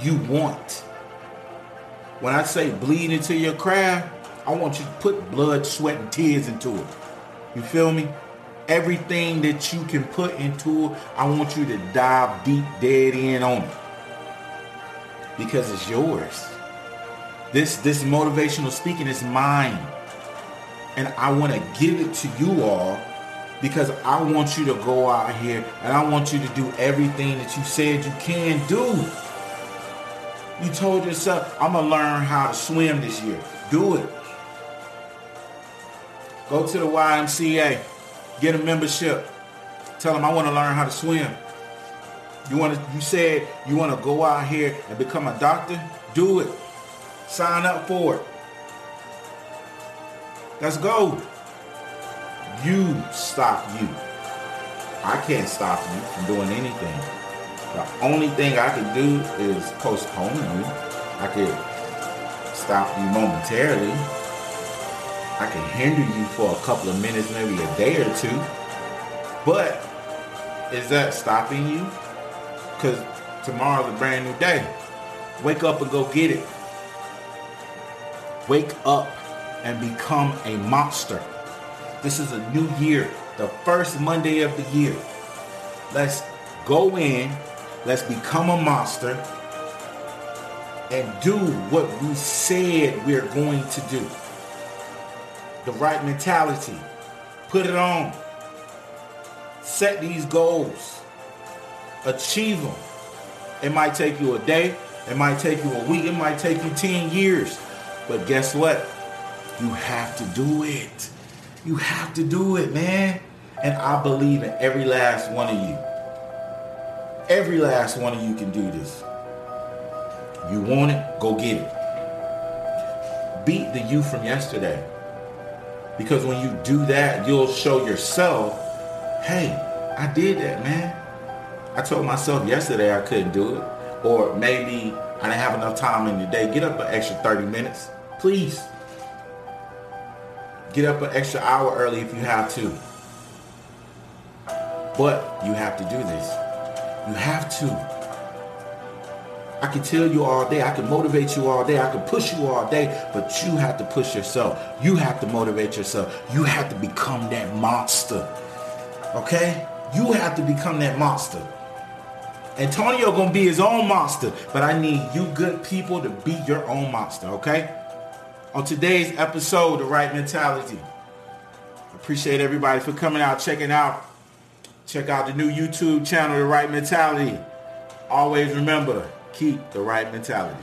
you want. When I say bleed into your craft, I want you to put blood, sweat, and tears into it. You feel me? Everything that you can put into it, I want you to dive deep, dead in on it. Because it's yours. This this motivational speaking is mine. And I want to give it to you all because I want you to go out here and I want you to do everything that you said you can do. You told yourself, I'm going to learn how to swim this year. Do it. Go to the YMCA. Get a membership. Tell them I want to learn how to swim. You want to you said you want to go out here and become a doctor? Do it. Sign up for it. Let's go. You stop you. I can't stop you from doing anything. The only thing I can do is postpone you. I could stop you momentarily. I can hinder you for a couple of minutes, maybe a day or two. But is that stopping you? Because tomorrow's a brand new day. Wake up and go get it. Wake up and become a monster. This is a new year, the first Monday of the year. Let's go in, let's become a monster, and do what we said we're going to do. The right mentality. Put it on. Set these goals. Achieve them. It might take you a day. It might take you a week. It might take you 10 years. But guess what? You have to do it. You have to do it, man. And I believe in every last one of you. Every last one of you can do this. You want it, go get it. Beat the you from yesterday. Because when you do that, you'll show yourself, hey, I did that, man. I told myself yesterday I couldn't do it. Or maybe I didn't have enough time in the day. Get up an extra 30 minutes. Please. Get up an extra hour early if you have to. But you have to do this. You have to. I can tell you all day, I can motivate you all day, I can push you all day, but you have to push yourself. You have to motivate yourself. You have to become that monster. Okay? You have to become that monster. Antonio gonna be his own monster, but I need you good people to be your own monster, okay? On today's episode, The Right Mentality. Appreciate everybody for coming out, checking out. Check out the new YouTube channel, The Right Mentality. Always remember, keep the right mentality.